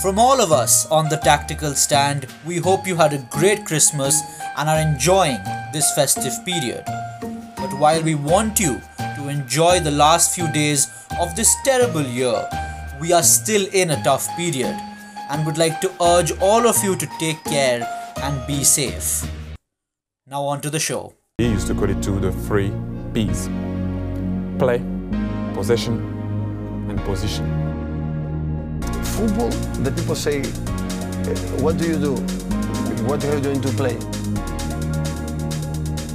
From all of us on the tactical stand, we hope you had a great Christmas and are enjoying this festive period. But while we want you to enjoy the last few days of this terrible year, we are still in a tough period and would like to urge all of you to take care and be safe. Now, on to the show. He used to call it to the three P's play, possession, and position. Football, the people say, "Uh, what do you do? What are you doing to play?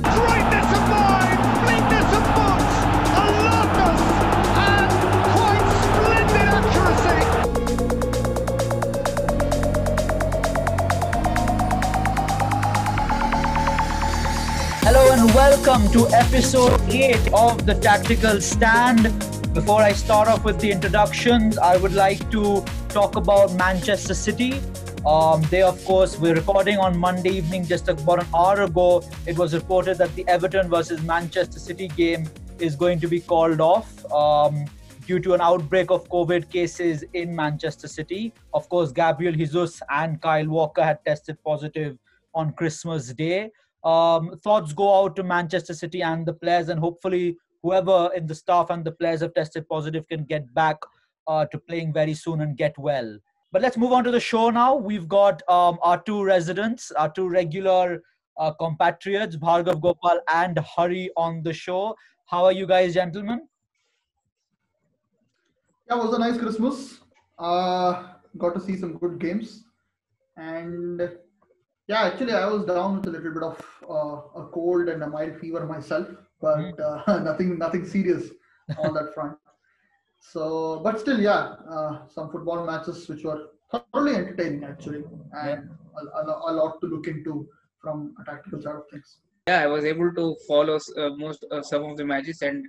Greatness of mind, fleetness of foot, alertness, and quite splendid accuracy. Hello and welcome to episode 8 of the Tactical Stand. Before I start off with the introductions, I would like to talk about Manchester City. Um, they, of course, we're recording on Monday evening, just about an hour ago. It was reported that the Everton versus Manchester City game is going to be called off um, due to an outbreak of COVID cases in Manchester City. Of course, Gabriel Jesus and Kyle Walker had tested positive on Christmas Day um, thoughts go out to Manchester City and the players, and hopefully, whoever in the staff and the players have tested positive can get back uh, to playing very soon and get well. But let's move on to the show now. We've got um, our two residents, our two regular uh, compatriots, Bhargav Gopal and Hari, on the show. How are you guys, gentlemen? Yeah, it was a nice Christmas. Uh, got to see some good games, and yeah, actually, I was down with a little bit of uh, a cold and a mild fever myself, but uh, nothing, nothing serious on that front. So, but still, yeah, uh, some football matches which were thoroughly entertaining actually, and a, a, a lot to look into from a tactical side of things. yeah i was able to follow uh, most uh, some of the matches and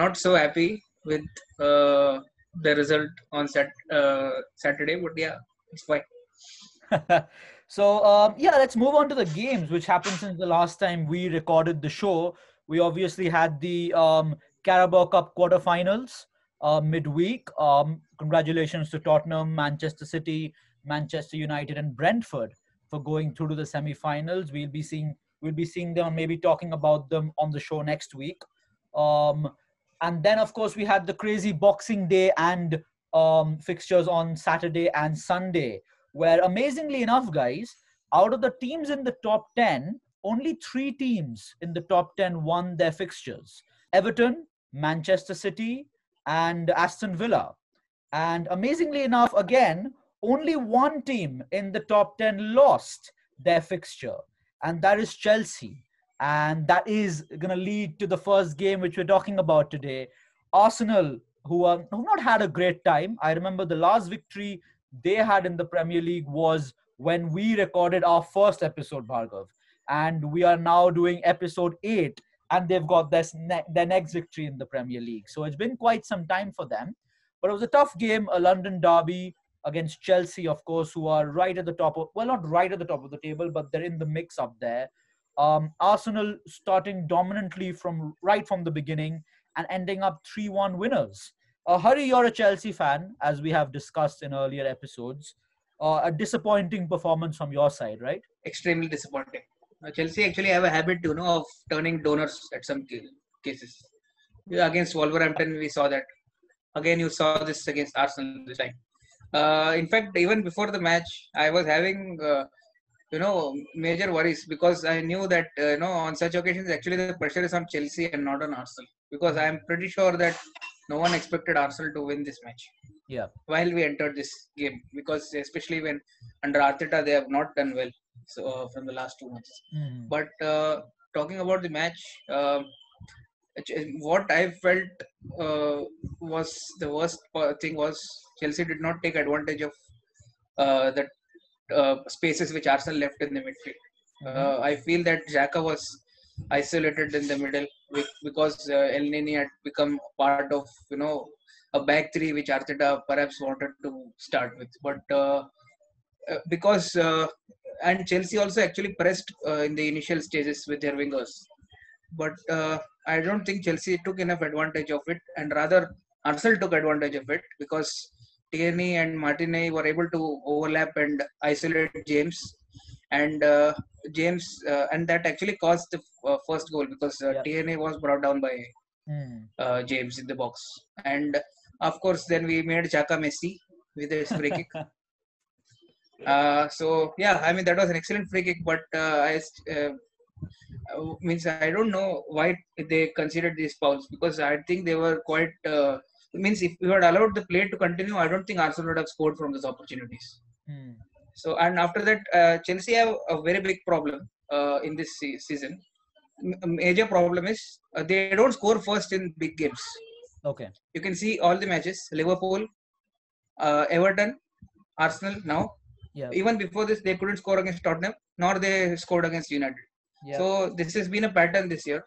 not so happy with uh, the result on sat, uh, saturday but yeah it's fine so um, yeah, let's move on to the games, which happened since the last time we recorded the show. We obviously had the um, Carabao Cup quarterfinals uh, midweek. Um, congratulations to Tottenham, Manchester City, Manchester United, and Brentford for going through to the semi-finals. We'll be seeing we'll be seeing them, maybe talking about them on the show next week. Um, and then, of course, we had the crazy Boxing Day and um, fixtures on Saturday and Sunday where amazingly enough, guys, out of the teams in the top 10, only three teams in the top 10 won their fixtures Everton, Manchester City, and Aston Villa. And amazingly enough, again, only one team in the top 10 lost their fixture, and that is Chelsea. And that is going to lead to the first game which we're talking about today. Arsenal, who are who not had a great time. I remember the last victory they had in the Premier League was when we recorded our first episode, Bhargav. And we are now doing episode eight, and they've got this ne- their next victory in the Premier League. So it's been quite some time for them. But it was a tough game, a London derby against Chelsea, of course, who are right at the top of, well, not right at the top of the table, but they're in the mix up there. Um, Arsenal starting dominantly from right from the beginning and ending up 3 1 winners. Uh, Hari, you're a Chelsea fan, as we have discussed in earlier episodes. Uh, a disappointing performance from your side, right? extremely disappointing chelsea actually have a habit you know of turning donors at some ca- cases. Yeah, against wolverhampton we saw that. Again you saw this against arsenal this time. Uh, in fact even before the match i was having uh, you know major worries because i knew that uh, you know on such occasions actually the pressure is on chelsea and not on arsenal. Because i am pretty sure that no one expected arsenal to win this match. Yeah. while we entered this game. Because especially when under arteta they have not done well so uh, from the last two months. Mhm. but uh, talking about the match uh, what i felt uh, was the worst thing was chelsea did not take advantage of uh, the uh, spaces which arsenal left in the midfield. Uh, i feel that Xhaka was isolated in the middle because uh, Elneny had become part of you know a back three which Arteta perhaps wanted to start with, but uh, because uh, and Chelsea also actually pressed uh, in the initial stages with their wingers, but uh, I don't think Chelsea took enough advantage of it, and rather Arsenal took advantage of it because Tierney and Martinez were able to overlap and isolate James, and uh, James, uh, and that actually caused the uh, first goal because uh. Tierney was brought down by uh, James in the box, and of course then we made Xhaka Messi with his free kick. Uh, so yeah, I mean that was an excellent free kick, but uh, I uh, means I don't know why they considered these fouls because I think they were quite. Uh, means if we had allowed the play to continue, I don't think Arsenal would have scored from those opportunities. Hmm. So and after that, uh, Chelsea have a very big problem uh, in this se- season. M- major problem is uh, they don't score first in big games. Okay. You can see all the matches: Liverpool, uh, Everton, Arsenal. Now, Yeah. even before this, they couldn't score against Tottenham, nor they scored against United. Yeah. So this has been a pattern this year.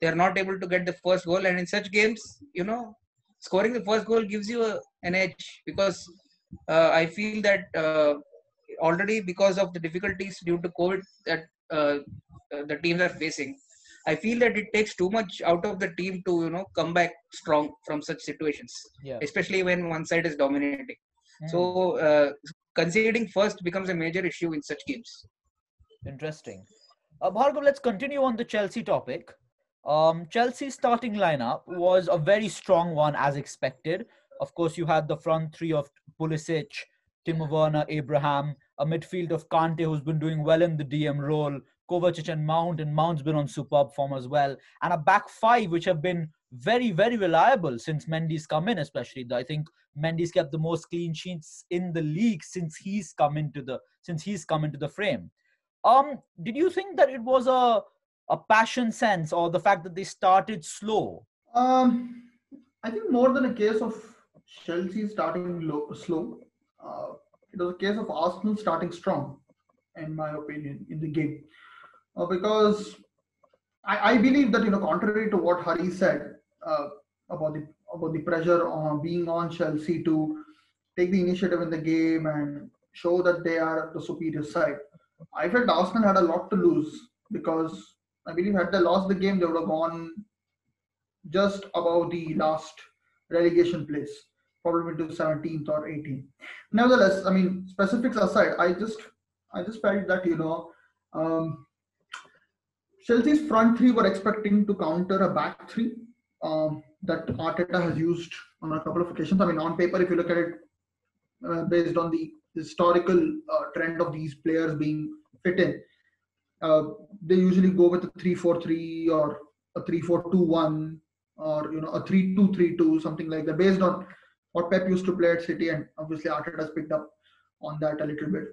They are not able to get the first goal, and in such games, you know, scoring the first goal gives you a, an edge because uh, I feel that uh, already because of the difficulties due to COVID that uh, uh, the teams are facing, I feel that it takes too much out of the team to you know come back strong from such situations, yeah. especially when one side is dominating. Hmm. So uh, conceding first becomes a major issue in such games. Interesting. Uh, Bhargav, let's continue on the Chelsea topic. Um, Chelsea's starting lineup was a very strong one as expected. Of course, you had the front three of Pulisic, Timo Werner, Abraham, a midfield of Kante who's been doing well in the DM role, Kovacic and Mount, and Mount's been on superb form as well, and a back five which have been very, very reliable since Mendy's come in, especially. I think Mendy's kept the most clean sheets in the league since he's come into the since he's come into the frame. Um, did you think that it was a a passion sense or the fact that they started slow? Um, I think more than a case of Chelsea starting low, slow, uh, it was a case of Arsenal starting strong, in my opinion, in the game. Uh, because I, I believe that you know, contrary to what Hari said uh, about the about the pressure on being on Chelsea to take the initiative in the game and show that they are the superior side, I felt Arsenal had a lot to lose because I believe had they lost the game, they would have gone just above the last relegation place, probably into 17th or 18th. Nevertheless, I mean, specifics aside, I just I just felt that you know um, Chelsea's front three were expecting to counter a back three um, that Arteta has used on a couple of occasions. I mean, on paper, if you look at it uh, based on the historical uh, trend of these players being fit in, uh, they usually go with a 3-4-3 or a 3-4-2-1 or you know a 3-2-3-2 something like that based on what Pep used to play at City and obviously Arteta has picked up on that a little bit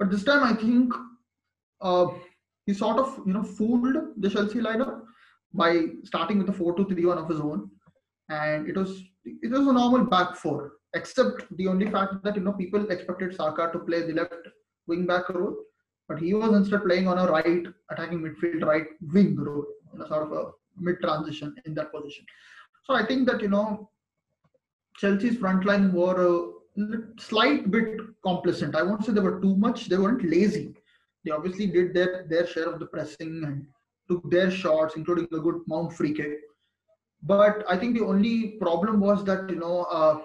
but this time I think uh, he sort of you know fooled the Chelsea lineup by starting with a 4-2-3-1 of his own. And it was it was a normal back four except the only fact that you know people expected Saka to play the left wing back role but he was instead playing on a right attacking midfield right wing role you know, sort of a mid transition in that position. So i think that you know chelsea's front line were a slight bit complacent. I won't say they were too much they weren't lazy. They obviously did their their share of the pressing and took their shots including a good mount free kick but i think the only problem was that you know uh,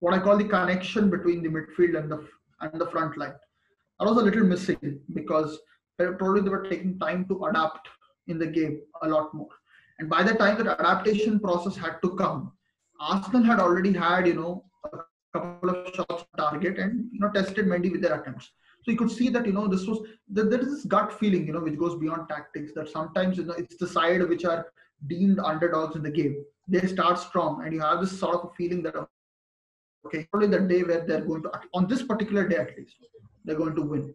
what i call the connection between the midfield and the and the front line that was a little missing because probably they were taking time to adapt in the game a lot more. And by the time that adaptation process had to come, Arsenal had already had, you know, a couple of shots target and, you know, tested Mendy with their attempts. So you could see that, you know, this was, that there is this gut feeling, you know, which goes beyond tactics that sometimes, you know, it's the side which are deemed underdogs in the game. They start strong and you have this sort of feeling that, okay, probably the day where they're going to, on this particular day at least, they're going to win.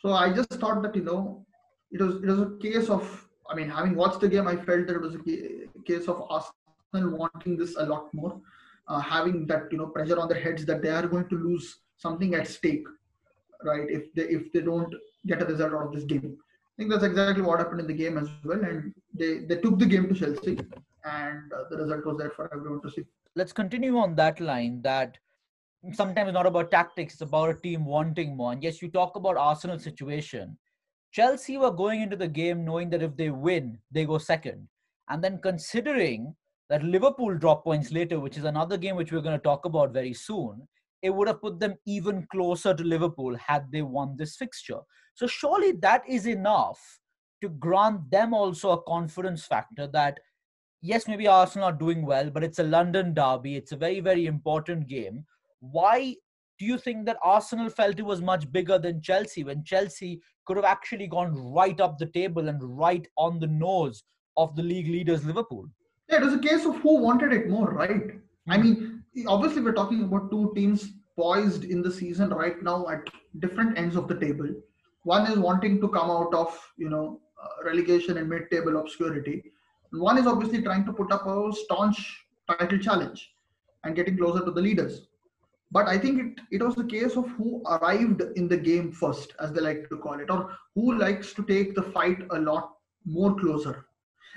So I just thought that you know it was it was a case of I mean having watched the game I felt that it was a case of Arsenal wanting this a lot more, uh, having that you know pressure on their heads that they are going to lose something at stake, right? If they if they don't get a result out of this game. I think that's exactly what happened in the game as well, and they they took the game to Chelsea, and uh, the result was there for everyone to see. Let's continue on that line that sometimes it's not about tactics, it's about a team wanting more. And yes, you talk about Arsenal situation. Chelsea were going into the game knowing that if they win, they go second. And then considering that Liverpool drop points later, which is another game which we're going to talk about very soon, it would have put them even closer to Liverpool had they won this fixture. So surely that is enough to grant them also a confidence factor that yes, maybe Arsenal are doing well, but it's a London derby. It's a very, very important game. Why do you think that Arsenal felt it was much bigger than Chelsea when Chelsea could have actually gone right up the table and right on the nose of the league leaders, Liverpool? Yeah, it was a case of who wanted it more, right? I mean, obviously, we're talking about two teams poised in the season right now at different ends of the table. One is wanting to come out of, you know, uh, relegation and mid-table obscurity. And one is obviously trying to put up a staunch title challenge and getting closer to the leaders. But I think it, it was the case of who arrived in the game first, as they like to call it, or who likes to take the fight a lot more closer.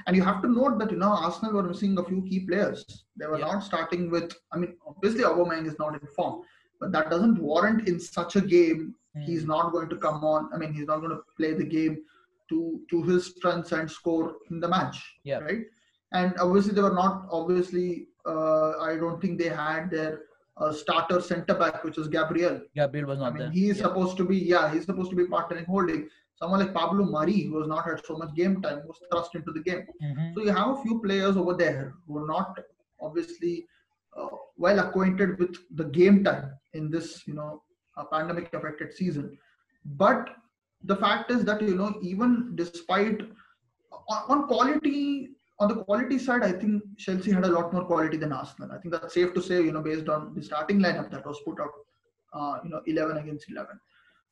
And you have to note that you know Arsenal were missing a few key players. They were Yeah. not starting with. I mean, obviously Aubameyang is not in form, but that doesn't warrant in such a game. He's not going to come on. I mean, he's not going to play the game to to his strengths and score in the match. Yeah. Right. And obviously they were not. Obviously, uh, I don't think they had their uh, starter centre back, which was Gabriel. Gabriel was I not mean, there. he is Yeah. supposed to be, yeah, he's supposed to be partnering holding. Someone like Pablo Mari, who has not had so much game time, was thrust into the game. Mhm. So you have a few players over there who are not obviously uh, well acquainted with the game time in this, you know, uh, pandemic-affected season. But the fact is that you know, even despite on, on quality, on the quality side, I think Chelsea had a lot more quality than Arsenal. I think that's safe to say, you know, based on the starting lineup that was put out, uh, you know, 11 against 11.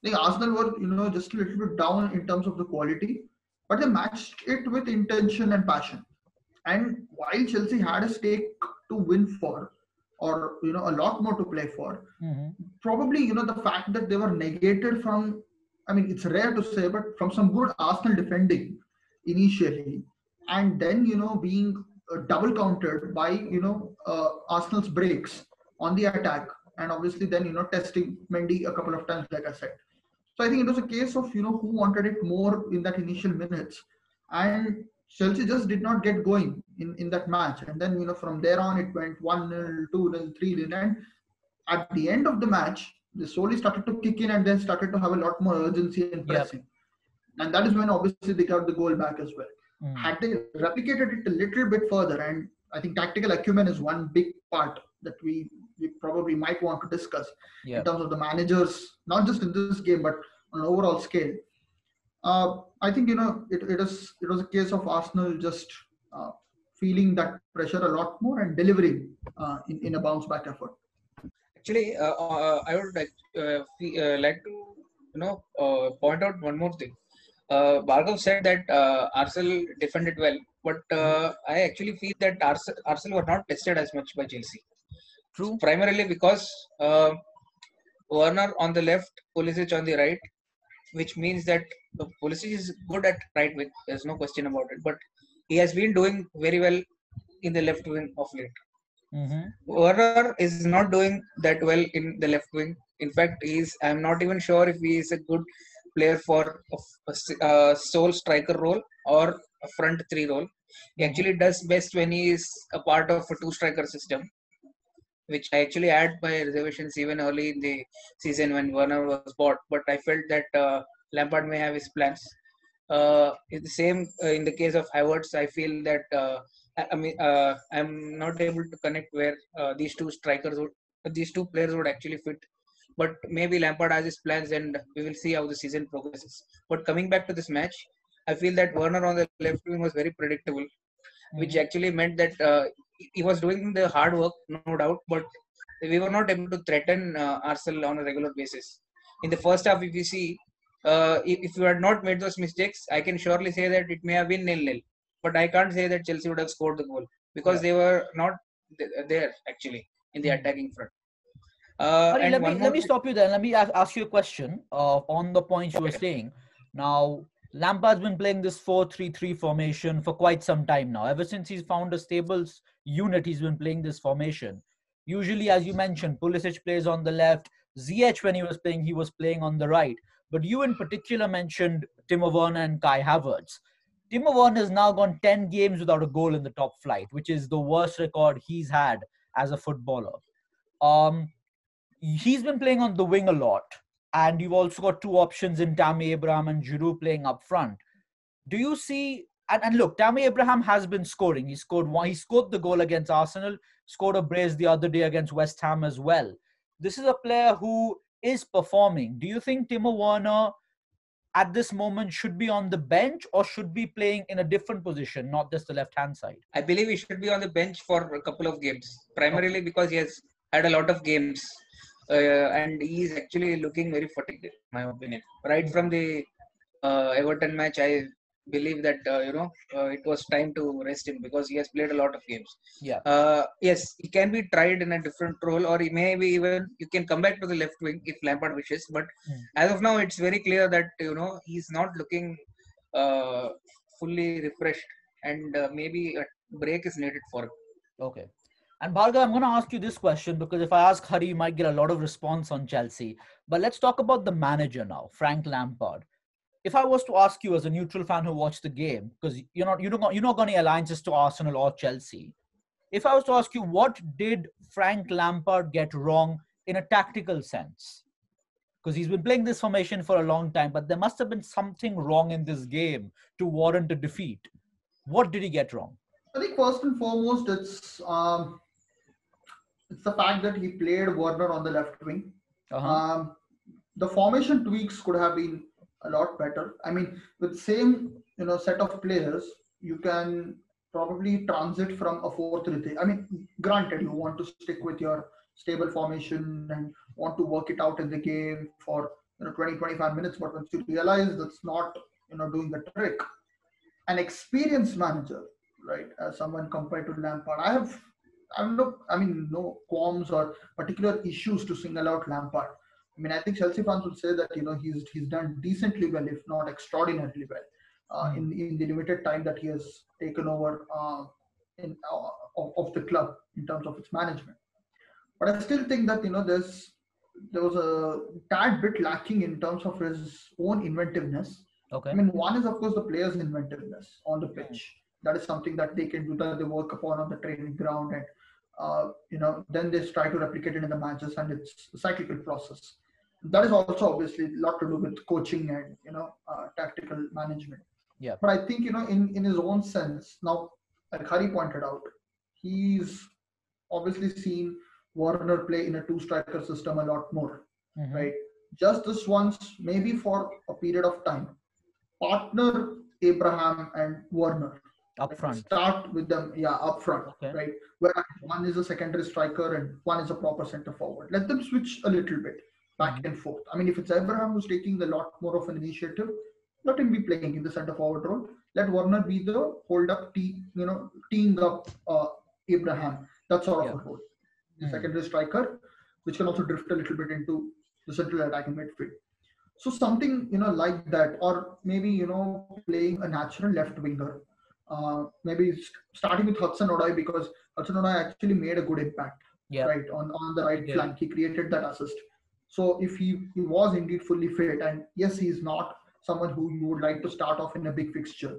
Think Arsenal were, you know, just a little bit down in terms of the quality, but they matched it with intention and passion. And while Chelsea had a stake to win for, or you know, a lot more to play for, Mhm. probably you know the fact that they were negated from. I mean, it's rare to say, but from some good Arsenal defending initially, and then you know being uh, double countered by you know uh, Arsenal's breaks on the attack, and obviously then you know testing Mendy a couple of times, like I said. So I think it was a case of you know who wanted it more in that initial minutes, and Chelsea just did not get going in, in that match. And then you know from there on it went one 0 two 0 three 0 and at the end of the match they slowly started to kick in and then started to have a lot more urgency and Yep. pressing. And that is when obviously they got the goal back as well. Mm. Had they replicated it a little bit further, and I think tactical acumen is one big part that we, we probably might want to discuss Yeah. in terms of the managers, not just in this game, but on an overall scale. Uh, I think you know it, it is it was a case of Arsenal just uh, feeling that pressure a lot more and delivering uh, in, in a bounce back effort. Actually, uh, uh, I would like, uh, fe- uh, like to you know uh, point out one more thing. Uh, Bhargav said that uh, Arsenal defended well, but uh, I actually feel that Ars- Arsenal were not tested as much by Chelsea. True. Primarily because uh, Werner on the left, Pulisic on the right, which means that uh, Pulisic is good at right wing. There's no question about it. But he has been doing very well in the left wing of late. Mhm. Werner is not doing that well in the left wing. In fact, he's I'm not even sure if he is a good player for a sole striker role or a front three role. He actually does best when he is a part of a two striker system, which I actually had my reservations even early in the season when Werner was bought. But I felt that uh, Lampard may have his plans. Uh, the same uh, in the case of Havertz. I feel that uh, I, I mean uh, I'm not able to connect where uh, these two strikers would, these two players would actually fit. But maybe Lampard has his plans, and we will see how the season progresses. But coming back to this match, I feel that Werner on the left wing was very predictable, which actually meant that uh, he was doing the hard work, no doubt. But we were not able to threaten uh, Arsenal on a regular basis. In the first half, if you see, uh, if, if you had not made those mistakes, I can surely say that it may have been nil nil. But I can't say that Chelsea would have scored the goal because they were not th- there actually in the attacking front. Uh, let me let me stop you there. Let me ask, ask you a question uh, on the points you were saying. Now, Lampard's been playing this 4-3-3 formation for quite some time now. Ever since he's found a stable unit, he's been playing this formation. Usually, as you mentioned, Pulisic plays on the left. ZH, when he was playing, he was playing on the right. But you in particular mentioned Timo Werner and Kai Havertz. Timo Werner has now gone 10 games without a goal in the top flight, which is the worst record he's had as a footballer. Um, he's been playing on the wing a lot, and you've also got two options in Tammy Abraham and Giroud playing up front. Do you see? And, and look, Tammy Abraham has been scoring. He scored one. He scored the goal against Arsenal. Scored a brace the other day against West Ham as well. This is a player who is performing. Do you think Timo Werner? at this moment should be on the bench or should be playing in a different position, not just the left hand side? I believe he should be on the bench for a couple of games, primarily because he has had a lot of games and he is actually looking very fatigued, in my opinion. Right from the uh, Everton match, I believe that uh, you know uh, it was time to rest him because he has played a lot of games. Yeah. Uh, yes, he can be tried in a different role, or he maybe even you can come back to the left wing if Lampard wishes. But Hmm. as of now, it's very clear that you know he's not looking uh, fully refreshed, and uh, maybe a break is needed for him. Okay. And Bhargav, I'm going to ask you this question because if I ask Hari, you might get a lot of response on Chelsea. But let's talk about the manager now, Frank Lampard. If I was to ask you as a neutral fan who watched the game, because you're not you don't you're not got any alliances to Arsenal or Chelsea. If I was to ask you, what did Frank Lampard get wrong in a tactical sense? Because he's been playing this formation for a long time, but there must have been something wrong in this game to warrant a defeat. What did he get wrong? I think first and foremost, it's um, it's the fact that he played Werner on the left wing. Uh-huh. Um, the formation tweaks could have been a lot better. I mean, with same you know set of players, you can probably transit from a four three three. I mean, granted, you want to stick with your stable formation and want to work it out in the game for you know 20 25 minutes, but once you realize that's not you know doing the trick, an experienced manager, right, as someone compared to Lampard, I have. I have no, I mean, no qualms or particular issues to single out Lampard. I mean, I think Chelsea fans would say that you know he's he's done decently well, if not extraordinarily well, uh, in in the limited time that he has taken over uh, in uh, of, of the club in terms of its management. But I still think that you know there's there was a tad bit lacking in terms of his own inventiveness. Okay. I mean, one is of course the players' inventiveness on the pitch. That is something that they can do that they work upon on the training ground, and uh, you know then they try to replicate it in the matches, and it's a cyclical process. That is also obviously a lot to do with coaching and you know uh, tactical management. Yeah. But I think you know in in his own sense now, like Hari pointed out, he's obviously seen Werner play in a two striker system a lot more Mhm. right? Just this once, maybe for a period of time. Partner Abraham and Werner. Up front. Start with them, yeah, up front, Okay. right? Where one is a secondary striker and one is a proper center forward. Let them switch a little bit back Mm-hmm. and forth. I mean, if it's Abraham who's taking a lot more of an initiative, let him be playing in the center forward role. Let Werner be the hold up, tee, you know, teeing up uh, Abraham. That sort of Yeah. a role. The Mm. secondary striker, which can also drift a little bit into the central attacking midfield. So something you know like that, or maybe you know playing a natural left winger. Uh, maybe starting with Hudson Odoi because Hudson Odoi actually made a good impact Yeah. right on, on the right Yeah. flank. He created that assist. So if he, he was indeed fully fit, and yes, he's not someone who you would like to start off in a big fixture.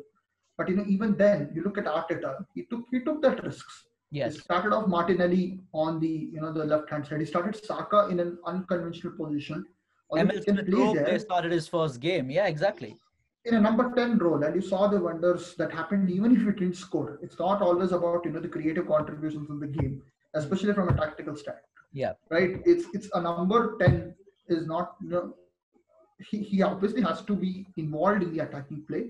But you know, even then, you look at Arteta, he took he took that risks. Yes. He started off Martinelli on the you know the left hand side. He started Saka in an unconventional position. Although he Emile can play Rowe they started his first game. Yeah, exactly. In a number 10 role and you saw the wonders that happened even if you didn't score. It's not always about you know the creative contributions in the game, especially from a tactical stand. Yeah. Right? It's it's a number 10 is not you know he, he obviously has to be involved in the attacking play,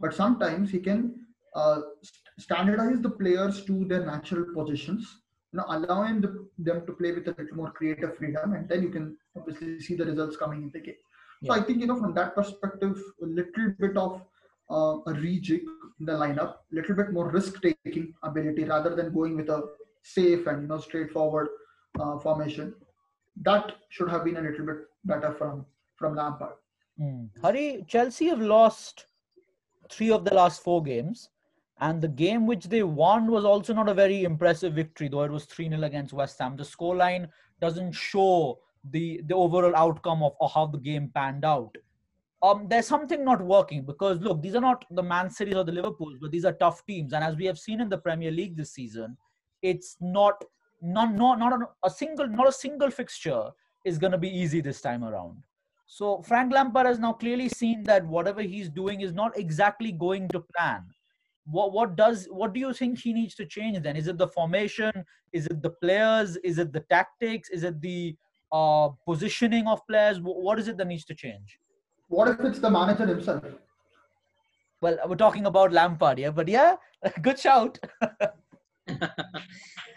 but sometimes he can uh, st- standardize the players to their natural positions, you know, allowing the, them to play with a little more creative freedom, and then you can obviously see the results coming in the game. So I think you know from that perspective, a little bit of uh, a rejig in the lineup, a little bit more risk-taking ability rather than going with a safe and you know straightforward uh, formation. That should have been a little bit better from from Lampard. Mm. Hari, Chelsea have lost three of the last four games, and the game which they won was also not a very impressive victory, though it was 3 0 against West Ham. The scoreline doesn't show the, the overall outcome of, how the game panned out. um, there's something not working because look, these are not the Man Cities or the Liverpools, but these are tough teams. And as we have seen in the Premier League this season, it's not not not not a, a single not a single fixture is going to be easy this time around. So Frank Lampard has now clearly seen that whatever he's doing is not exactly going to plan. What what does what do you think he needs to change then? Is it the formation? Is it the players? Is it the tactics? Is it the uh, positioning of players? Wh- What is it that needs to change? What if it's the manager himself? Well, we're talking about Lampard, yeah, but yeah, good shout.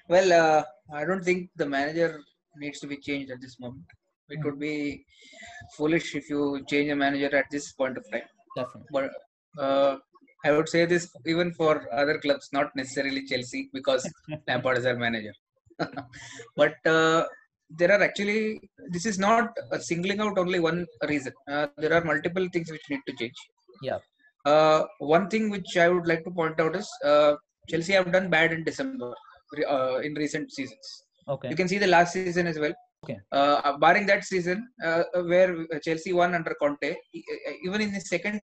well, uh, I don't think the manager needs to be changed at this moment. It would be foolish if you change a manager at this point of time. Definitely. But uh, I would say this even for other clubs, not necessarily Chelsea, because Lampard is our manager. but uh, there are actually this is not uh, singling out only one reason. Uh, there are multiple things which need to change. Yeah. Uh, one thing which I would like to point out is uh, Chelsea have done bad in December uh, in recent seasons. Okay. You can see the last season as well. Okay. Uh, barring that season uh, where Chelsea won under Conte, even in the second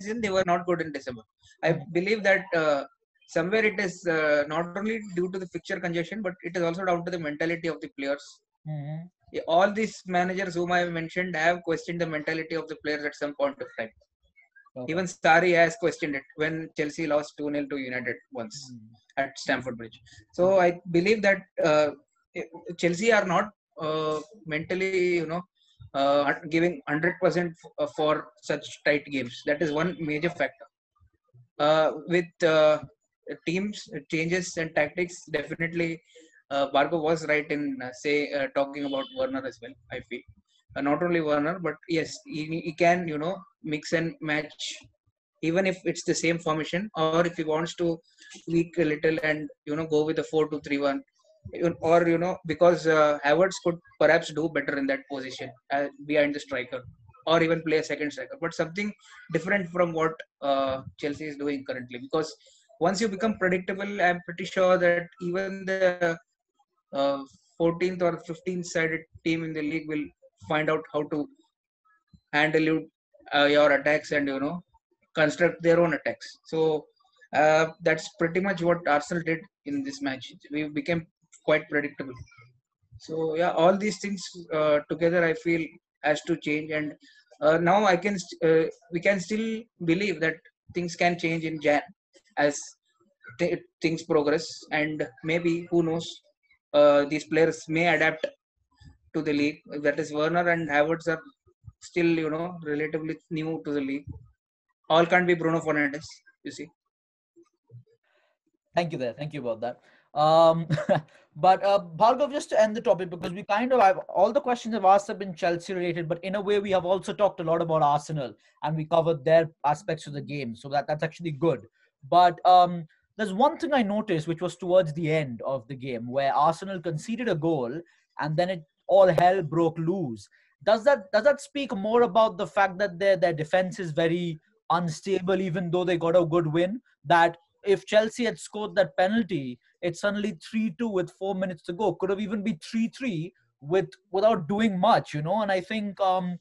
season they were not good in December. I believe that uh, somewhere it is uh, not only due to the fixture congestion, but it is also down to the mentality of the players. Mhm. Yeah, All these managers whom I have mentioned have questioned the mentality of the players at some point of time. Okay. Even Sarri has questioned it when Chelsea lost 2 0 to United once Mm. at Stamford Bridge. So I believe that uh, Chelsea are not uh, mentally, you know, uh, giving 100% f- uh, for such tight games. That is one major factor. Uh, with uh, teams changes and tactics, definitely uh, was right in uh, say uh, talking about Werner as well. I feel uh, not only Werner, but yes, he, he can you know mix and match even if it's the same formation or if he wants to tweak a little and you know go with a 4 2 3 1 or you know because uh, Havertz could perhaps do better in that position uh, behind the striker or even play a second striker but something different from what Chelsea is doing currently because once you become predictable I'm pretty sure that even the uh, 14th or 15th sided team in the league will find out how to handle uh, your attacks and you know construct their own attacks. So uh, that's pretty much what Arsenal did in this match. We became quite predictable. So yeah, all these things uh, together, I feel has to change. And uh, now I can st- uh, we can still believe that things can change in Jan as th- things progress, and maybe who knows, uh, these players may adapt to the league. That is Werner and Havertz are still you know relatively new to the league all can't be Bruno Fernandes. You see. Thank you there. Thank you about that. Um, but uh, Bhargav, just to end the topic, because we kind of have all the questions I've asked have been Chelsea related, but in a way we have also talked a lot about Arsenal and we covered their aspects of the game, so that that's actually good. But um, there's one thing I noticed, which was towards the end of the game, where Arsenal conceded a goal and then it all hell broke loose. Does that does that speak more about the fact that their their defense is very unstable, even though they got a good win? That if Chelsea had scored that penalty, it's suddenly 3 2 with four minutes to go. Could have even been 3 3 with without doing much, you know. And I think um,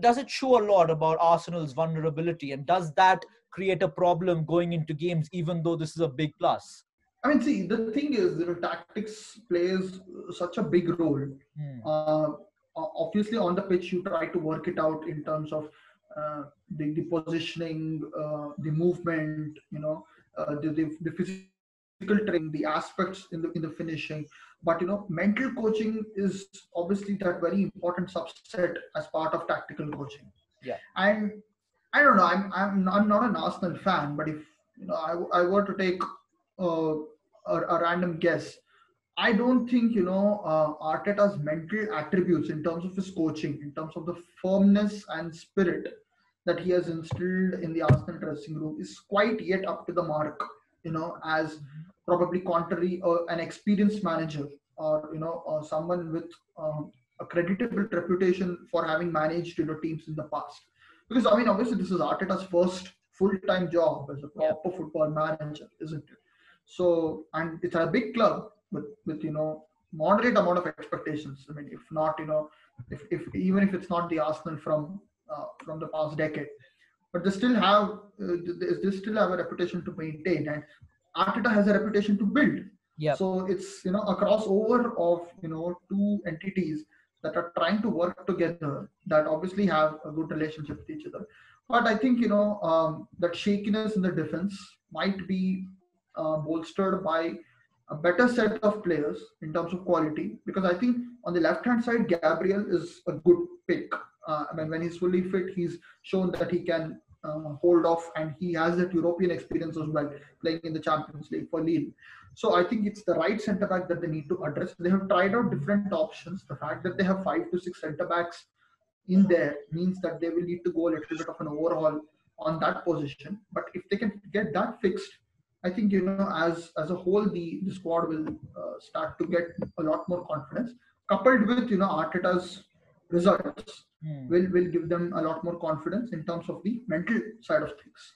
does it show a lot about Arsenal's vulnerability, and does that create a problem going into games, even though this is a big plus? I mean, see, the thing is, you know, tactics plays such a big role. Hmm. Uh, obviously, on the pitch, you try to work it out in terms of uh, the, the positioning, uh, the movement, you know, uh, the, the, the physical training, the aspects in the in the finishing. But you know, mental coaching is obviously that very important subset as part of tactical coaching. Yeah. And I don't know. I'm I'm I'm not an Arsenal fan, but if you know, I I were to take uh, a, a random guess. I don't think you know uh, Arteta's mental attributes in terms of his coaching, in terms of the firmness and spirit that he has instilled in the Arsenal dressing room, is quite yet up to the mark. You know, as probably contrary uh, an experienced manager or you know uh, someone with um, a creditable reputation for having managed you know teams in the past. Because I mean, obviously, this is Arteta's first full-time job as a proper football manager, isn't it? So, and it's a big club with, with you know, moderate amount of expectations. I mean, if not, you know, if, if even if it's not the Arsenal from uh, from the past decade. But they still have uh, they still have a reputation to maintain, and Arteta has a reputation to build. Yeah. So it's you know a crossover of you know two entities that are trying to work together that obviously have a good relationship with each other. But I think you know um, that shakiness in the defense might be uh, bolstered by a better set of players in terms of quality because I think on the left hand side Gabriel is a good pick. Uh, I mean when he's fully fit, he's shown that he can uh, hold off and he has that European experience as well, playing in the Champions League for Lille. So I think it's the right centre back that they need to address. They have tried out different options. The fact that they have five to six centre backs in there means that they will need to go a little bit of an overhaul on that position. But if they can get that fixed, I think you know as as a whole the the squad will uh, start to get a lot more confidence. Coupled with you know Arteta's results Hmm. will will give them a lot more confidence in terms of the mental side of things.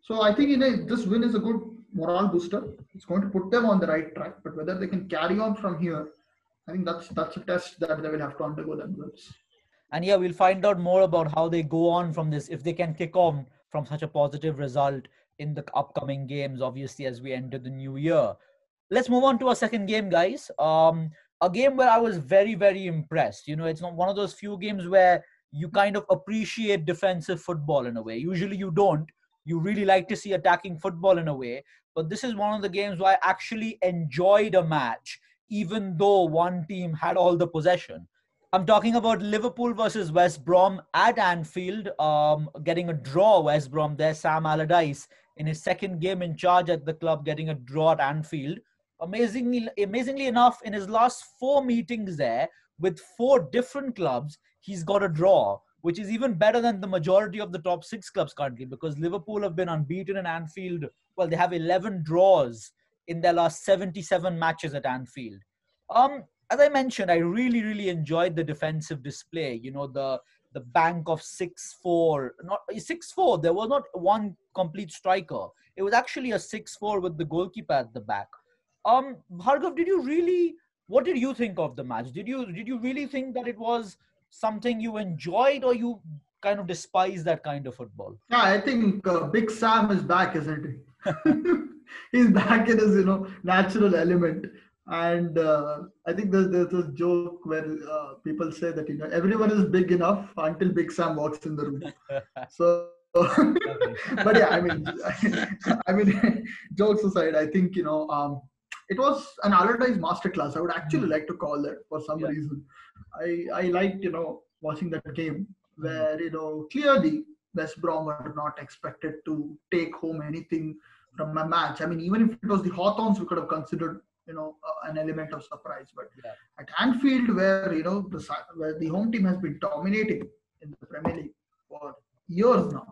So I think you know this win is a good morale booster. It's going to put them on the right track. But whether they can carry on from here, I think that's that's a test that they will have to undergo themselves. And yeah, we'll find out more about how they go on from this, if they can kick on from such a positive result in the upcoming games, obviously, as we enter the new year. Let's move on to our second game, guys. Um, a game where I was very, very impressed. You know, it's not one of those few games where you kind of appreciate defensive football in a way. Usually you don't. You really like to see attacking football in a way. But this is one of the games where I actually enjoyed a match, even though one team had all the possession. I'm talking about Liverpool versus West Brom at Anfield, um, getting a draw. West Brom there, Sam Allardyce in his second game in charge at the club, getting a draw at Anfield. Amazingly, amazingly enough, in his last four meetings there with four different clubs, he's got a draw, which is even better than the majority of the top six clubs currently because Liverpool have been unbeaten in Anfield. Well, they have 11 draws in their last 77 matches at Anfield. Um, as I mentioned, I really, really enjoyed the defensive display. You know, the the bank of six four, not six four. There was not one complete striker. It was actually a six four with the goalkeeper at the back. Um, Bhargav, did you really? What did you think of the match? Did you did you really think that it was something you enjoyed, or you kind of despise that kind of football? Yeah, I think uh, Big Sam is back, isn't he? He's back in his you know natural element. And uh, I think there's, there's this joke where uh, people say that you know everyone is big enough until Big Sam walks in the room. So, but yeah, I mean, I mean, jokes aside, I think you know um, it was an Allardyce masterclass. I would actually like to call that for some Yeah. reason. I I liked you know watching that game where you know clearly West Brom were not expected to take home anything from a match. I mean, even if it was the Hawthorns, we could have considered you know uh, an element of surprise. But Yeah. at Anfield, where you know the where the home team has been dominating in the Premier League for years now,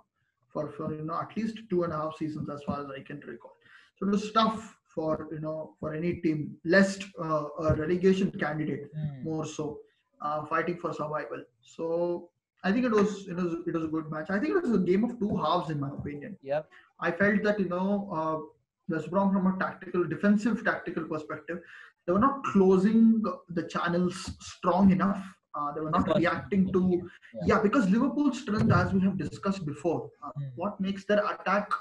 for for you know at least two and a half seasons as far as I can recall. So it was tough for you know for any team, lest uh, a relegation candidate Hmm. more so uh, fighting for survival. So I think it was it was it was a good match. I think it was a game of two halves in my opinion. Yep. I felt that you know uh, West Brom from a tactical defensive tactical perspective, they were not closing the channels strong enough. Uh, they were not reacting to Yeah. yeah. because Liverpool's strength, as we have discussed before, uh, Mm. what makes their attack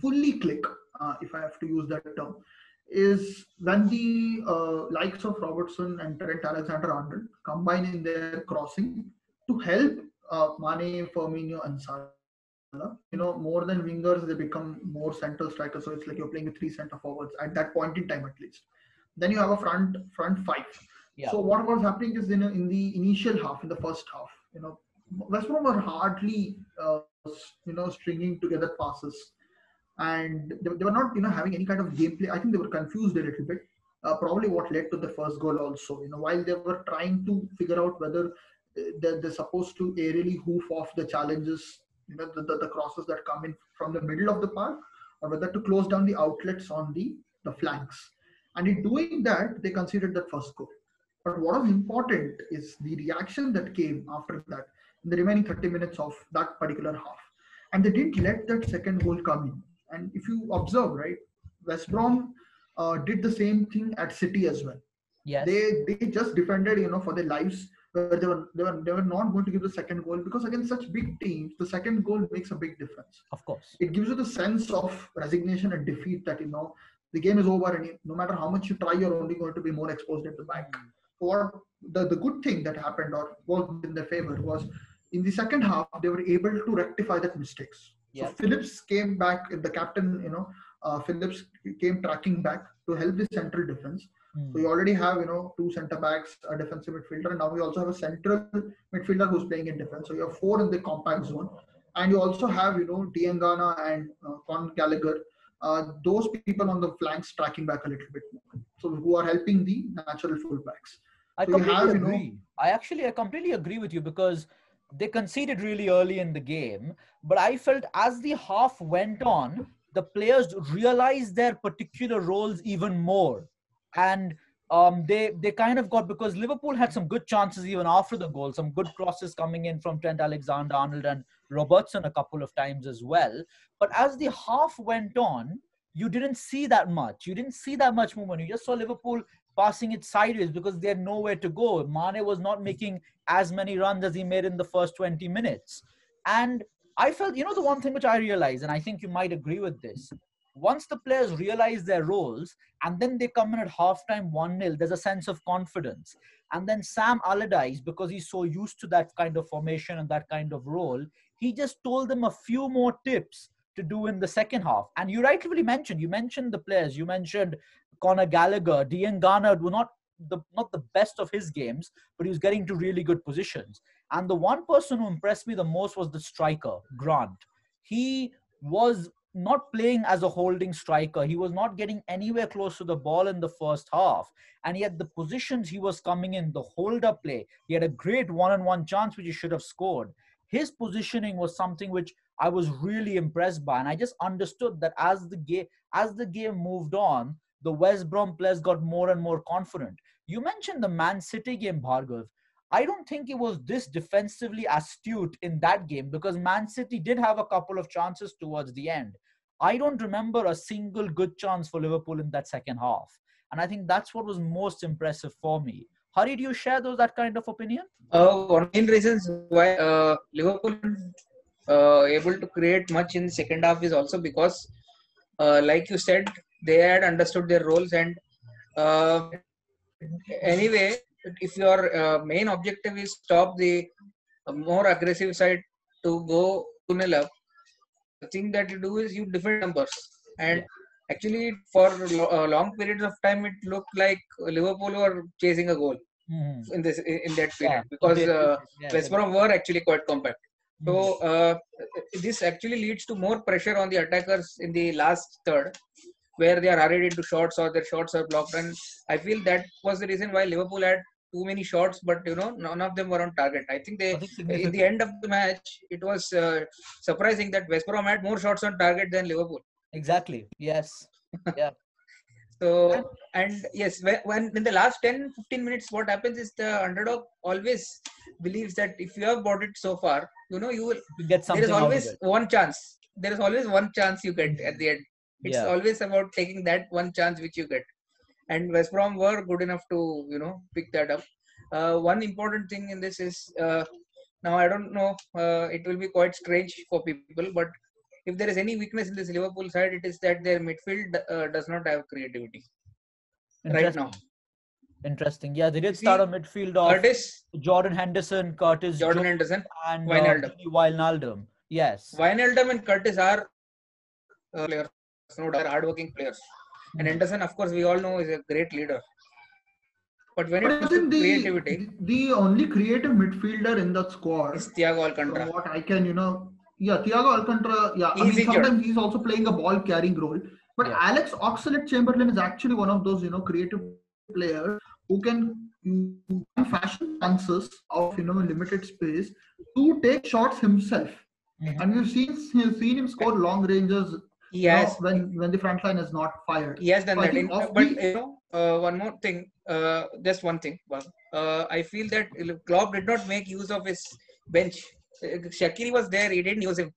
fully click, uh, if I have to use that term, is when the uh, likes of Robertson and Trent Alexander-Arnold combine in their crossing to help uh, Mane, Firmino, and Salah. You know, more than wingers, they become more central strikers. So it's like you're playing with three center forwards at that point in time, at least. Then you have a front front five. Yeah. So what was happening is in, in the initial half, in the first half, you know, West Brom were hardly, uh, you know, stringing together passes, and they, they were not, you know, having any kind of gameplay. I think they were confused a little bit. Uh, probably what led to the first goal also. You know, while they were trying to figure out whether uh, they're, they're supposed to aerially hoof off the challenges, you know, the, the, the crosses that come in from the middle of the park, or whether to close down the outlets on the the flanks. And in doing that, they conceded that first goal. But what was important is the reaction that came after that in the remaining 30 minutes of that particular half. And they didn't let that second goal come in. And if you observe, right, West Brom uh, did the same thing at City as well. Yes. They they just defended, you know, for their lives. Where they were they were they were not going to give the second goal because against such big teams, the second goal makes a big difference. of course. It gives you the sense of resignation and defeat that you know the game is over and you- no matter how much you try, you're only going to be more exposed at the back. Or the, the good thing that happened or was in their favor was in the second half they were able to rectify that mistakes. Yep. So Phillips came back, the captain, you know, uh, Phillips came tracking back to help the central defense. Mm. So you already have, you know, two centre backs, a defensive midfielder, and now we also have a central midfielder who's playing in defense. So you have four in the compact zone, and you also have, you know, Diangana and uh, Con Gallagher. Uh, those people on the flanks tracking back a little bit more. So who are helping the natural fullbacks. I So completely have, you know- agree. I actually, I completely agree with you because they conceded really early in the game. But I felt as the half went on, the players realized their particular roles even more, and um, they they kind of got because Liverpool had some good chances even after the goal, some good crosses coming in from Trent Alexander-Arnold and Robertson a couple of times as well. But as the half went on, you didn't see that much. You didn't see that much movement. You just saw Liverpool passing it sideways because they had nowhere to go. Mane was not making as many runs as he made in the first 20 minutes. And I felt, you know, the one thing which I realized, and I think you might agree with this, once the players realize their roles and then they come in at halftime 1 0, there's a sense of confidence. And then Sam Allardyce, because he's so used to that kind of formation and that kind of role, he just told them a few more tips to do in the second half. And you rightfully mentioned, you mentioned the players, you mentioned Conor Gallagher, Diangana were not the not the best of his games, but he was getting to really good positions. And the one person who impressed me the most was the striker, Grant. He was not playing as a holding striker. He was not getting anywhere close to the ball in the first half. And yet the positions he was coming in, the holder play, he had a great one-on-one chance which he should have scored. His positioning was something which I was really impressed by. And I just understood that as the game as the game moved on, the West Brom players got more and more confident. You mentioned the Man City game, Bhargav. I don't think it was this defensively astute in that game because Man City did have a couple of chances towards the end. I don't remember a single good chance for Liverpool in that second half. And I think that's what was most impressive for me. Hari, do you share those that kind of opinion? Uh, one main reasons why uh, Liverpool uh, able to create much in the second half is also because, uh, like you said, they had understood their roles and uh, anyway, if your uh, main objective is stop the more aggressive side to go to nil up, the thing that you do is you defend numbers and. Actually, for lo- uh, long periods of time, it looked like Liverpool were chasing a goal Mhm. in this in that period Yeah, because uh, yeah, West Brom were actually quite compact. So Mhm. uh, this actually leads to more pressure on the attackers in the last third, where they are hurried into shots or their shots are blocked. And I feel that was the reason why Liverpool had too many shots, but you know none of them were on target. I think they in the end of the match it was uh, surprising that West Brom had more shots on target than Liverpool. Exactly. Yes. Yeah. So and yes, when, in the last 10 15 minutes, what happens is the underdog always believes that if you have bought it so far, you know, you will. You get There something is out of always one chance. There is always one chance you get at the end. It's Yeah. always about taking that one chance which you get. And West Brom were good enough to you know pick that up. Uh, one important thing in this is uh, now I don't know. Uh, it will be quite strange for people, but if there is any weakness in this Liverpool side, it is that their midfield uh, does not have creativity right now. Interesting. Yeah, they did See, start a midfield of Curtis, Jordan Henderson, Curtis Jordan Jones, Henderson, and Wijnaldum. uh, Wijnaldum. Yes. Wijnaldum and Curtis are uh, players, no doubt, hardworking players. And Mhm. Henderson, of course, we all know is a great leader. But when But it comes to isn't the, creativity, the only creative midfielder in that squad, is Thiago from Alcantara. what I can, you know, yeah, Thiago Alcantara, yeah, I He's mean, injured. sometimes he's also playing a ball carrying role. But Yeah. Alex Oxlade Chamberlain is actually one of those, you know, creative players who can fashion chances of, you know, limited space to take shots himself. Mhm. And we've seen, we've seen him score long ranges You know, when, when the front line is not fired. Yes, done that. In, but the- you know, uh, one more thing, uh, just one thing. Well, Uh, I feel that Klopp did not make use of his bench. Uh, Shaqiri was there, he didn't use him.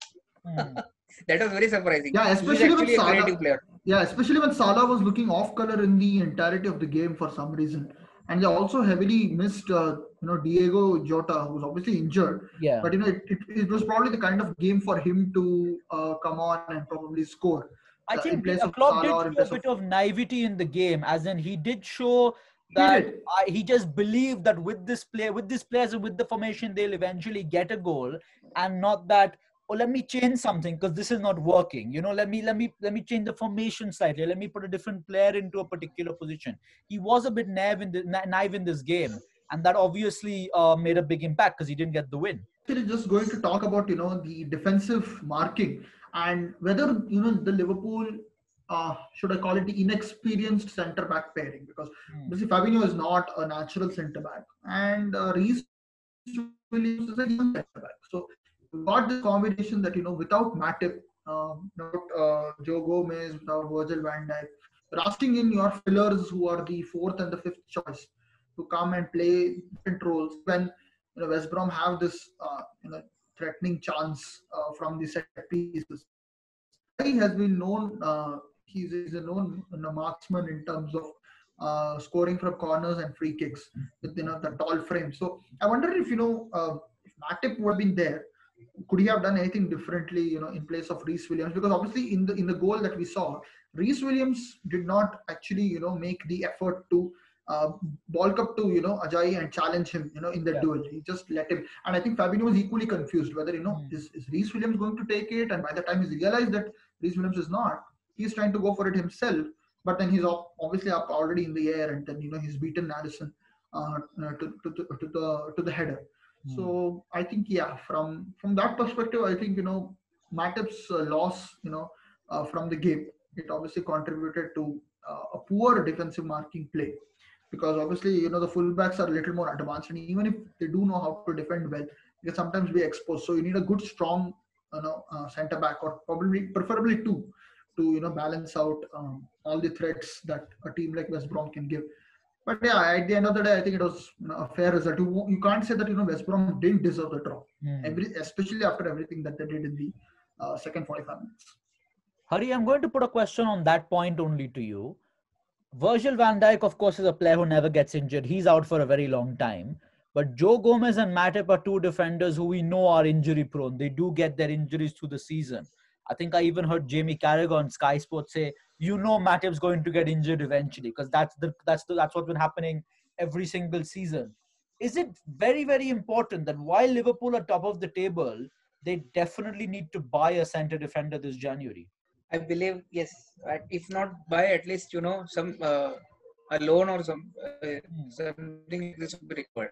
Mhm. That was very surprising. Yeah, He's especially with actually a Salah. Yeah, especially when Salah was looking off color in the entirety of the game for some reason. And they also heavily missed, uh, you know, Diogo Jota, who was obviously injured. Yeah. But you know, it, it, it was probably the kind of game for him to uh, come on and probably score. I uh, think uh, of Klopp Salah or in did show a bit of naivety in the game, as in he did show He that did. I, he just believed that with this play, with this players and with the formation, they'll eventually get a goal, and not that oh let me change something because this is not working. You know, let me let me let me change the formation slightly. Let me put a different player into a particular position. He was a bit naive in the naive in this game, and that obviously uh, made a big impact because he didn't get the win. actually just going to talk about you know the defensive marking and whether you know the Liverpool uh, should I call it the inexperienced centre back pairing because Hmm. obviously Fabinho is not a natural centre back and uh, Rhys Williams is a young centre back. So got this combination that you know without Matip, um, without uh, Joe Gomez, without Virgil van Dijk, rusting in your fillers who are the fourth and the fifth choice to come and play different roles when you know West Brom have this uh, you know threatening chance uh, from the set pieces. He has been known. Uh, he's, he's a known you know, marksman in terms of uh, scoring from corners and free kicks with you know the tall frame. So I wonder if you know uh, if Matip would have been there, could he have done anything differently? You know, in place of Rhys Williams, because obviously in the in the goal that we saw, Rhys Williams did not actually you know make the effort to uh, bulk up to you know Ajayi and challenge him you know in the Yeah. duel. He just let him, and I think Fabinho was equally confused whether you know Mm. is is Rhys Williams going to take it, and by the time he's realized that Rhys Williams is not, he's trying to go for it himself. But then he's obviously up already in the air, and then you know he's beaten uh, uh, to, to, to, to the to the header. Hmm. So I think yeah, from from that perspective, I think you know Matip's uh, loss, you know, uh, from the game, it obviously contributed to uh, a poor defensive marking play because obviously you know the fullbacks are a little more advanced, and even if they do know how to defend well, they can sometimes be exposed. So you need a good, strong, you know, uh, centre back or probably preferably two to you know balance out um, all the threats that a team like West Brom can give. But yeah, at the end of the day, I think it was a fair result. You, you can't say that you know West Brom didn't deserve the draw. Hmm. Every, especially after everything that they did in the uh, second 45 minutes. Hari, I'm going to put a question on that point only to you. Virgil van Dijk, of course, is a player who never gets injured. He's out for a very long time. But Joe Gomez and Matip are two defenders who we know are injury prone. They do get their injuries through the season. I think I even heard Jamie Carragher on Sky Sports say, "You know, Matip's going to get injured eventually because that's the that's the, that's what's been happening every single season." Is it very very important that while Liverpool are top of the table, they definitely need to buy a center defender this January? I believe yes. If not buy, at least you know some uh, a loan or some uh, something like this would be required.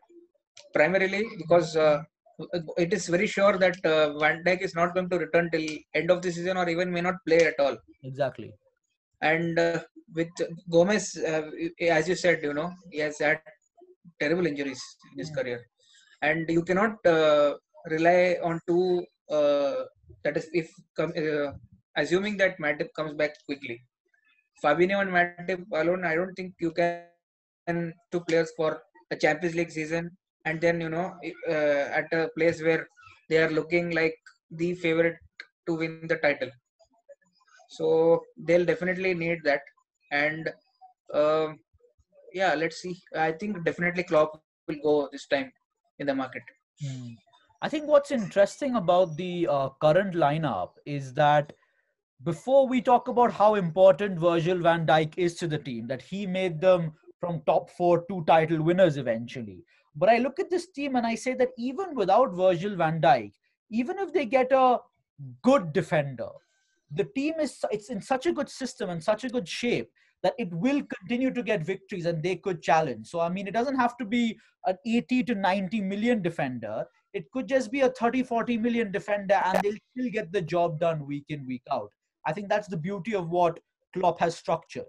Primarily because uh, it is very sure that uh, Van Dijk is not going to return till end of the season or even may not play at all. Exactly. And uh, with Gomez, uh, as you said, you know he has had terrible injuries in his Mm. career, and you cannot uh, rely on two. Uh, that is, if uh, assuming that Matip comes back quickly, Fabinho and Matip alone, I don't think you can two players for a Champions League season, and then you know uh, at a place where they are looking like the favorite to win the title. So they'll definitely need that, and um yeah, let's see. I think definitely Klopp will go this time in the market. Hmm. I think what's interesting about the uh, current lineup is that before we talk about how important Virgil van Dijk is to the team, that he made them from top four to title winners eventually. But I look at this team and I say that even without Virgil van Dijk, even if they get a good defender, the team is it's in such a good system and such a good shape that it will continue to get victories and they could challenge. So I mean, it doesn't have to be an 80 to 90 million defender. It could just be a 30, 40 million defender and they'll still get the job done week in, week out. I think that's the beauty of what Klopp has structured.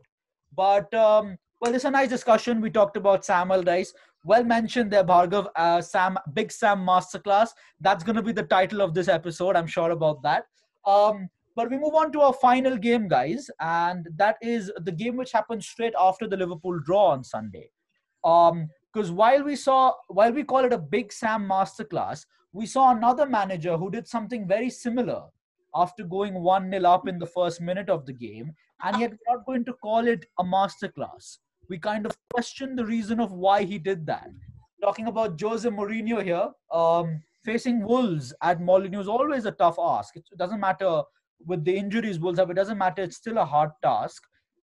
But um, well, it's a nice discussion. We talked about Sam Allardyce. Well mentioned there, Bhargav. Uh, Sam, Big Sam Masterclass. That's going to be the title of this episode. I'm sure about that. Um, but we move on to our final game, guys, and that is the game which happened straight after the Liverpool draw on Sunday. Um, because while we saw, while we call it a Big Sam Masterclass, we saw another manager who did something very similar after going 1 0 up in the first minute of the game, and yet we're not going to call it a masterclass. we kind of question the reason of why he did that. Talking about Jose Mourinho here, um, facing Wolves at Molineux is always a tough ask. It doesn't matter with the injuries Wolves have, it doesn't matter, it's still a hard task.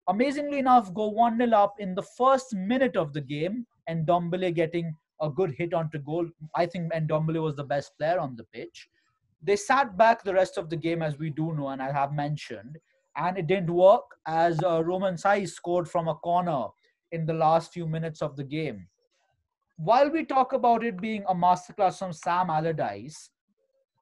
Amazingly enough, go 1 0 up in the first minute of the game, and Ndombele getting a good hit onto goal. I think and Ndombele was the best player on the pitch. They sat back the rest of the game, as we do know, and I have mentioned, and it didn't work as uh, Romain Saïss scored from a corner in the last few minutes of the game. While we talk about it being a masterclass from Sam Allardyce,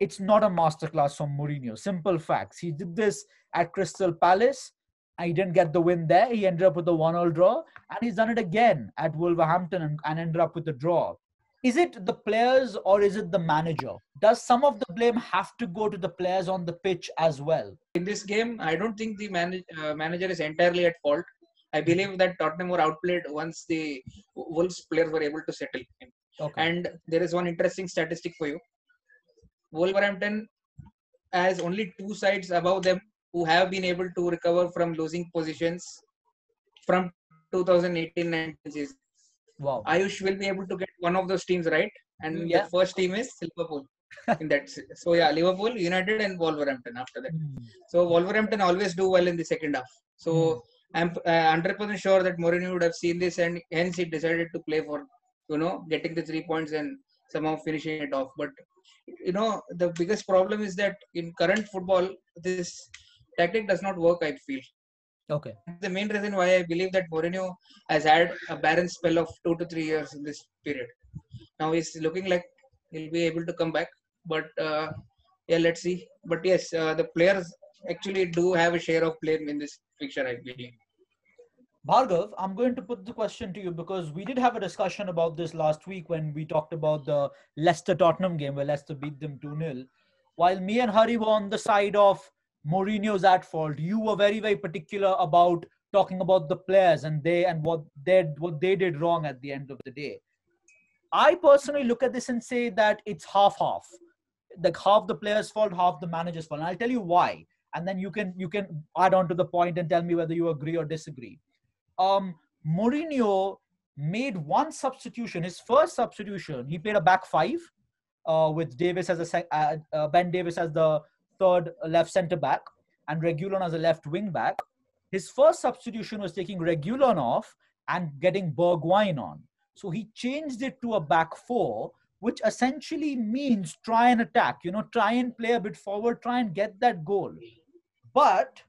it's not a masterclass from Mourinho. Simple facts. He did this at Crystal Palace. And he didn't get the win there. He ended up with a one-all draw, and he's done it again at Wolverhampton and, and ended up with a draw. Is it the players or is it the manager? Does some of the blame have to go to the players on the pitch as well? In this game, I don't think the manage, uh, manager is entirely at fault. I believe that Tottenham were outplayed once the Wolves players were able to settle in. Okay. And there is one interesting statistic for you. Wolverhampton has only two sides above them who have been able to recover from losing positions from 2018-19 season. wow. Ayush will be able to get one of those teams right, and Yeah. the first team is Liverpool. in that, so yeah, Liverpool, United, and Wolverhampton after that. Hmm. So Wolverhampton always do well in the second half. So I'm uh, 100% sure that Mourinho would have seen this, and hence he decided to play for you know getting the three points and somehow finishing it off. But you know the biggest problem is that in current football, this tactic does not work. I feel Okay. the main reason why I believe that Mourinho has had a barren spell of two to three years in this period. Now he's looking like he'll be able to come back, but uh, yeah, let's see. But yes, uh, the players actually do have a share of blame in this picture, I believe. Bhargav, I'm going to put the question to you because we did have a discussion about this last week when we talked about the Leicester Tottenham game where Leicester beat them 2 0. While me and Hari were on the side of Mourinho's at fault, you were very, very particular about talking about the players and they and what they what they did wrong at the end of the day. I personally look at this and say that it's half half. Like half the players' fault, half the manager's fault. And I'll tell you why. And then you can you can add on to the point and tell me whether you agree or disagree um, Mourinho made one substitution. His first substitution, he played a back five uh, with Davies as a sec- uh, uh, Ben Davies as the third left centre back and Reguilón as a left wing back. His first substitution was taking Reguilón off and getting Bergwijn on. So he changed it to a back four, which essentially means try and attack. You know, try and play a bit forward, try and get that goal. But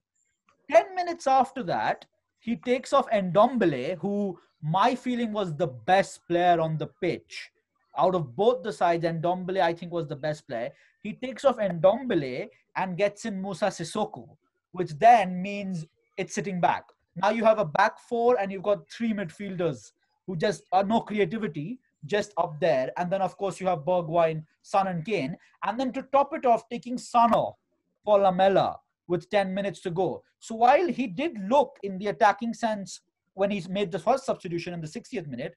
10 minutes after that, he takes off Ndombele, who my feeling was the best player on the pitch. Out of both the sides, Ndombele, I think, was the best player. He takes off Ndombele and gets in Moussa Sissoko, which then means it's sitting back. Now you have a back four and you've got three midfielders who just are no creativity, just up there. And then, of course, you have Bergwijn, Son, and Kane. And then to top it off, taking Son off for Lamela with 10 minutes to go. So while he did look in the attacking sense when he's made the first substitution in the 60th minute,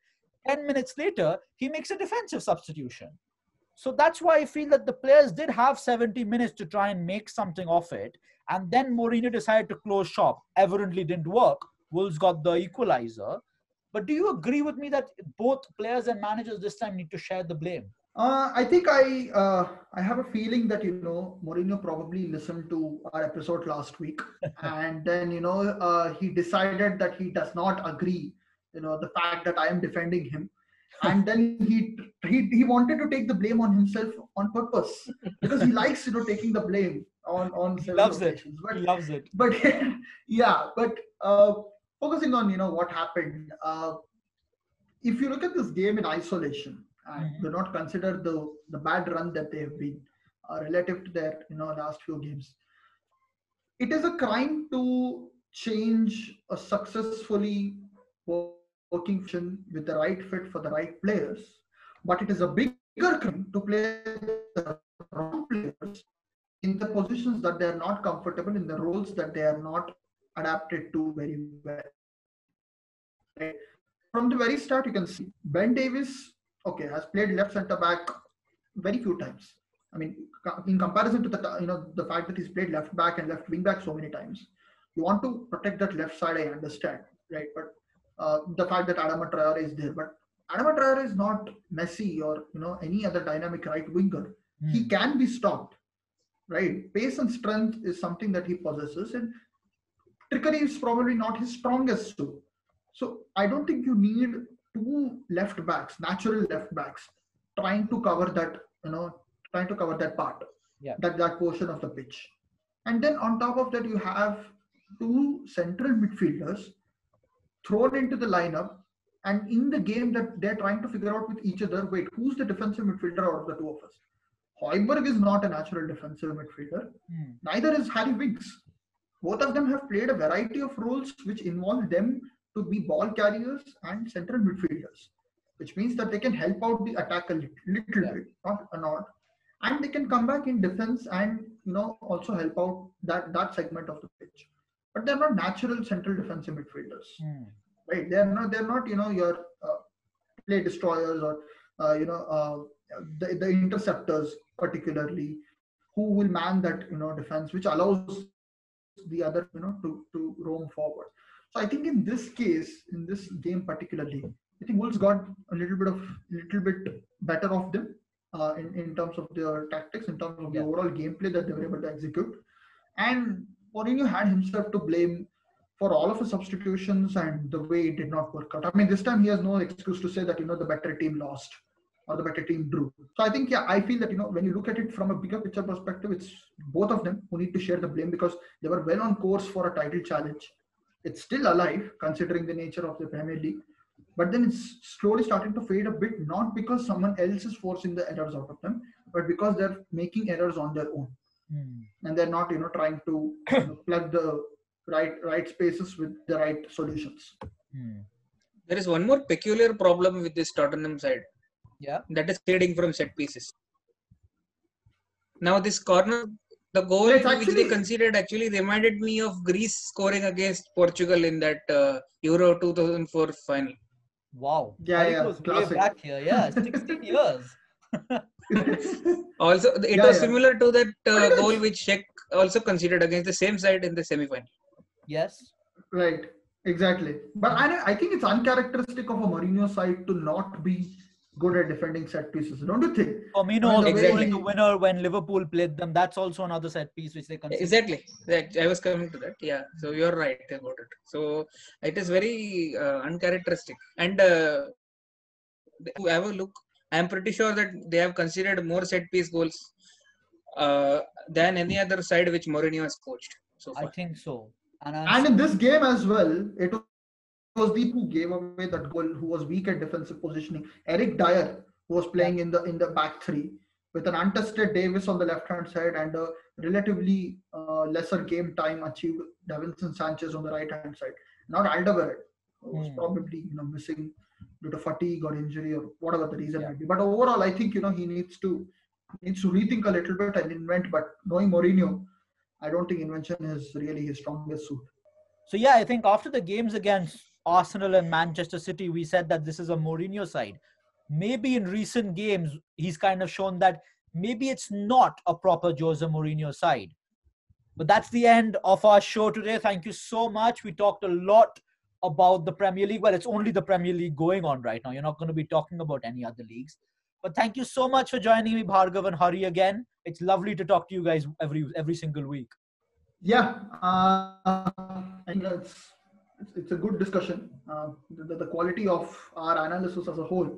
10 minutes later, he makes a defensive substitution. So that's why I feel that the players did have 70 minutes to try and make something of it. And then Mourinho decided to close shop. Evidently didn't work. Wolves got the equalizer. But do you agree with me that both players and managers this time need to share the blame? Uh, I think I uh, I have a feeling that you know Mourinho probably listened to our episode last week, and then you know uh, he decided that he does not agree, you know, the fact that I am defending him, and then he he he wanted to take the blame on himself on purpose because he likes you know taking the blame on on He loves it. But He loves it. but yeah but uh, focusing on you know what happened uh, if you look at this game in isolation and Mhm. do not consider the the bad run that they have been uh, relative to their you know last few games it is a crime to change a successfully working function with the right fit for the right players but it is a bigger crime to play the wrong players in the positions that they are not comfortable in the roles that they are not adapted to very well. Right? From the very start, you can see Ben Davies, okay, has played left center back very few times. I mean, in comparison to the you know the fact that he's played left back and left wing back so many times, you want to protect that left side. I understand, right? But uh, the fact that Adama Traore is there. But Adama Traore is not Messi or you know any other dynamic right winger. He Hmm. can be stopped, right? Pace and strength is something that he possesses, and trickery is probably not his strongest suit. So I don't think you need two left backs, natural left backs, trying to cover that, you know, trying to cover that part, Yeah. that that portion of the pitch. And then on top of that, you have two central midfielders thrown into the lineup. And in the game that they're trying to figure out with each other, wait, who's the defensive midfielder out of the two of us? Højbjerg is not a natural defensive midfielder. Hmm. Neither is Harry Winks. Both of them have played a variety of roles which involve them to be ball carriers and central midfielders, which means that they can help out the attack a little, little Yeah. bit, not a lot, and they can come back in defense and you know also help out that that segment of the pitch. But they're not natural central defensive midfielders, Hmm. right? They're not. They're not. You know your uh, play destroyers or uh, you know uh, the the interceptors particularly who will man that you know defense, which allows the other you know to to roam forward. So I think in this case, in this game particularly, I think Wolves got a little bit of little bit better of them uh, in in terms of their tactics, in terms of the Yeah. overall gameplay that they were able to execute, and Mourinho had himself to blame for all of his substitutions and the way it did not work out. I mean, this time he has no excuse to say that you know the better team lost or the better team drew. So I think yeah, I feel that you know when you look at it from a bigger picture perspective, it's both of them who need to share the blame because they were well on course for a title challenge. It's still alive considering the nature of the Premier League, but then it's slowly starting to fade a bit, not because someone else is forcing the errors out of them, but because they're making errors on their own Hmm. and they're not you know trying to you know, plug the right right spaces with the right solutions. Hmm. There is one more peculiar problem with this Tottenham side. Yeah. That is trading from set pieces. Now this corner, the goal It's which actually- they conceded actually reminded me of Greece scoring against Portugal in that uh, Euro 2004 final. Wow. Yeah, Harry yeah, goes way classic. back here. Yeah, 16 years. Also, it Yeah, was yeah. similar to that uh, goal which Czech also conceded against the same side in the semi-final. Yes. right, exactly. But I, I think it's uncharacteristic of a Mourinho side to not be good at defending set pieces, don't you think? Firmino Well, also the way the winner when Liverpool played them. That's also another set piece which they consider. Exactly. That I was coming to that. Yeah. So you're right about it. So it is very uh, uncharacteristic. And uh, if you have a look, I'm pretty sure that they have considered more set piece goals uh, than any other side which Mourinho has coached so far. I think so. And, And in this game as well, it was the who gave away that goal, who was weak at defensive positioning. Eric Dier, who was playing in the in the back three, with an untested Davies on the left hand side and a relatively uh, lesser game time achieved Davinson Sanchez on the right hand side. Not Alderweireld, who was Hmm. probably you know missing due to fatigue or injury or whatever the reason might be. But overall, I think you know he needs to needs to rethink a little bit and invent. But knowing Mourinho, I don't think invention is really his strongest suit. So yeah, I think after the games against Arsenal and Manchester City, we said that this is a Mourinho side. Maybe in recent games, he's kind of shown that maybe it's not a proper Jose Mourinho side. But that's the end of our show today. Thank you so much. We talked a lot about the Premier League. Well, it's only the Premier League going on right now. You're not going to be talking about any other leagues. But thank you so much for joining me, Bhargav and Hari again. It's lovely to talk to you guys every every single week. Yeah, uh, I think it's, it's a good discussion. Uh, the, the quality of our analysis as a whole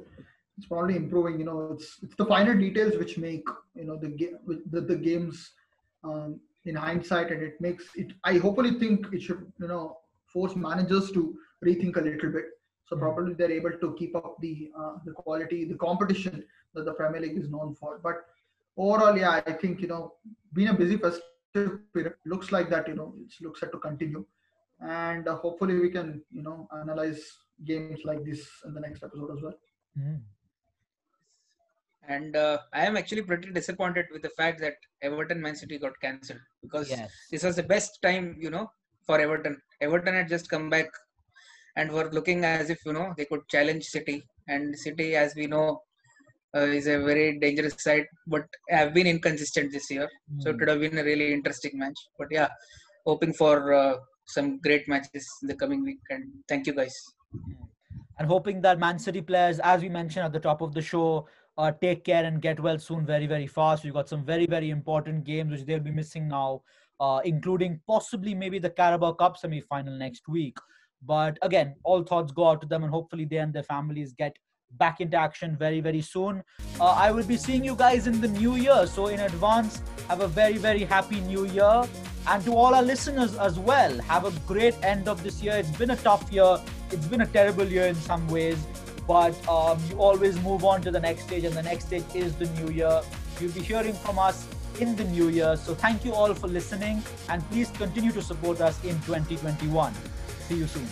is probably improving. You know, it's it's the finer details which make you know the game the, the games um, in hindsight, and it makes it. I hopefully think it should you know force managers to rethink a little bit. So Mm. probably they're able to keep up the uh, the quality, the competition that the Premier League is known for. But overall, yeah, I think you know, being a busy festive period looks like that. You know, it looks set to continue, and uh, hopefully we can you know analyze games like this in the next episode as well. Mm. And uh, I am actually pretty disappointed with the fact that Everton Man City got cancelled because Yes. this was the best time, you know, for Everton. Everton had just come back and were looking as if, you know, they could challenge City. And City, as we know, uh, is a very dangerous side, but have been inconsistent this year. So it Mm. would have been a really interesting match. But yeah, hoping for uh, some great matches in the coming week. And thank you guys. And hoping that Man City players, as we mentioned at the top of the show, uh, take care and get well soon very, very fast. We've got some very, very important games which they'll be missing now, uh, including possibly maybe the Carabao Cup semi final next week. But again, all thoughts go out to them, and hopefully they and their families get back into action very, very soon. Uh, I will be seeing you guys in the new year. So, in advance, have a very, very happy new year. And to all our listeners as well, have a great end of this year. It's been a tough year, it's been a terrible year in some ways, but um, you always move on to the next stage, and the next stage is the new year. You'll be hearing from us in the new year. So, thank you all for listening, and please continue to support us in 2021. See you soon.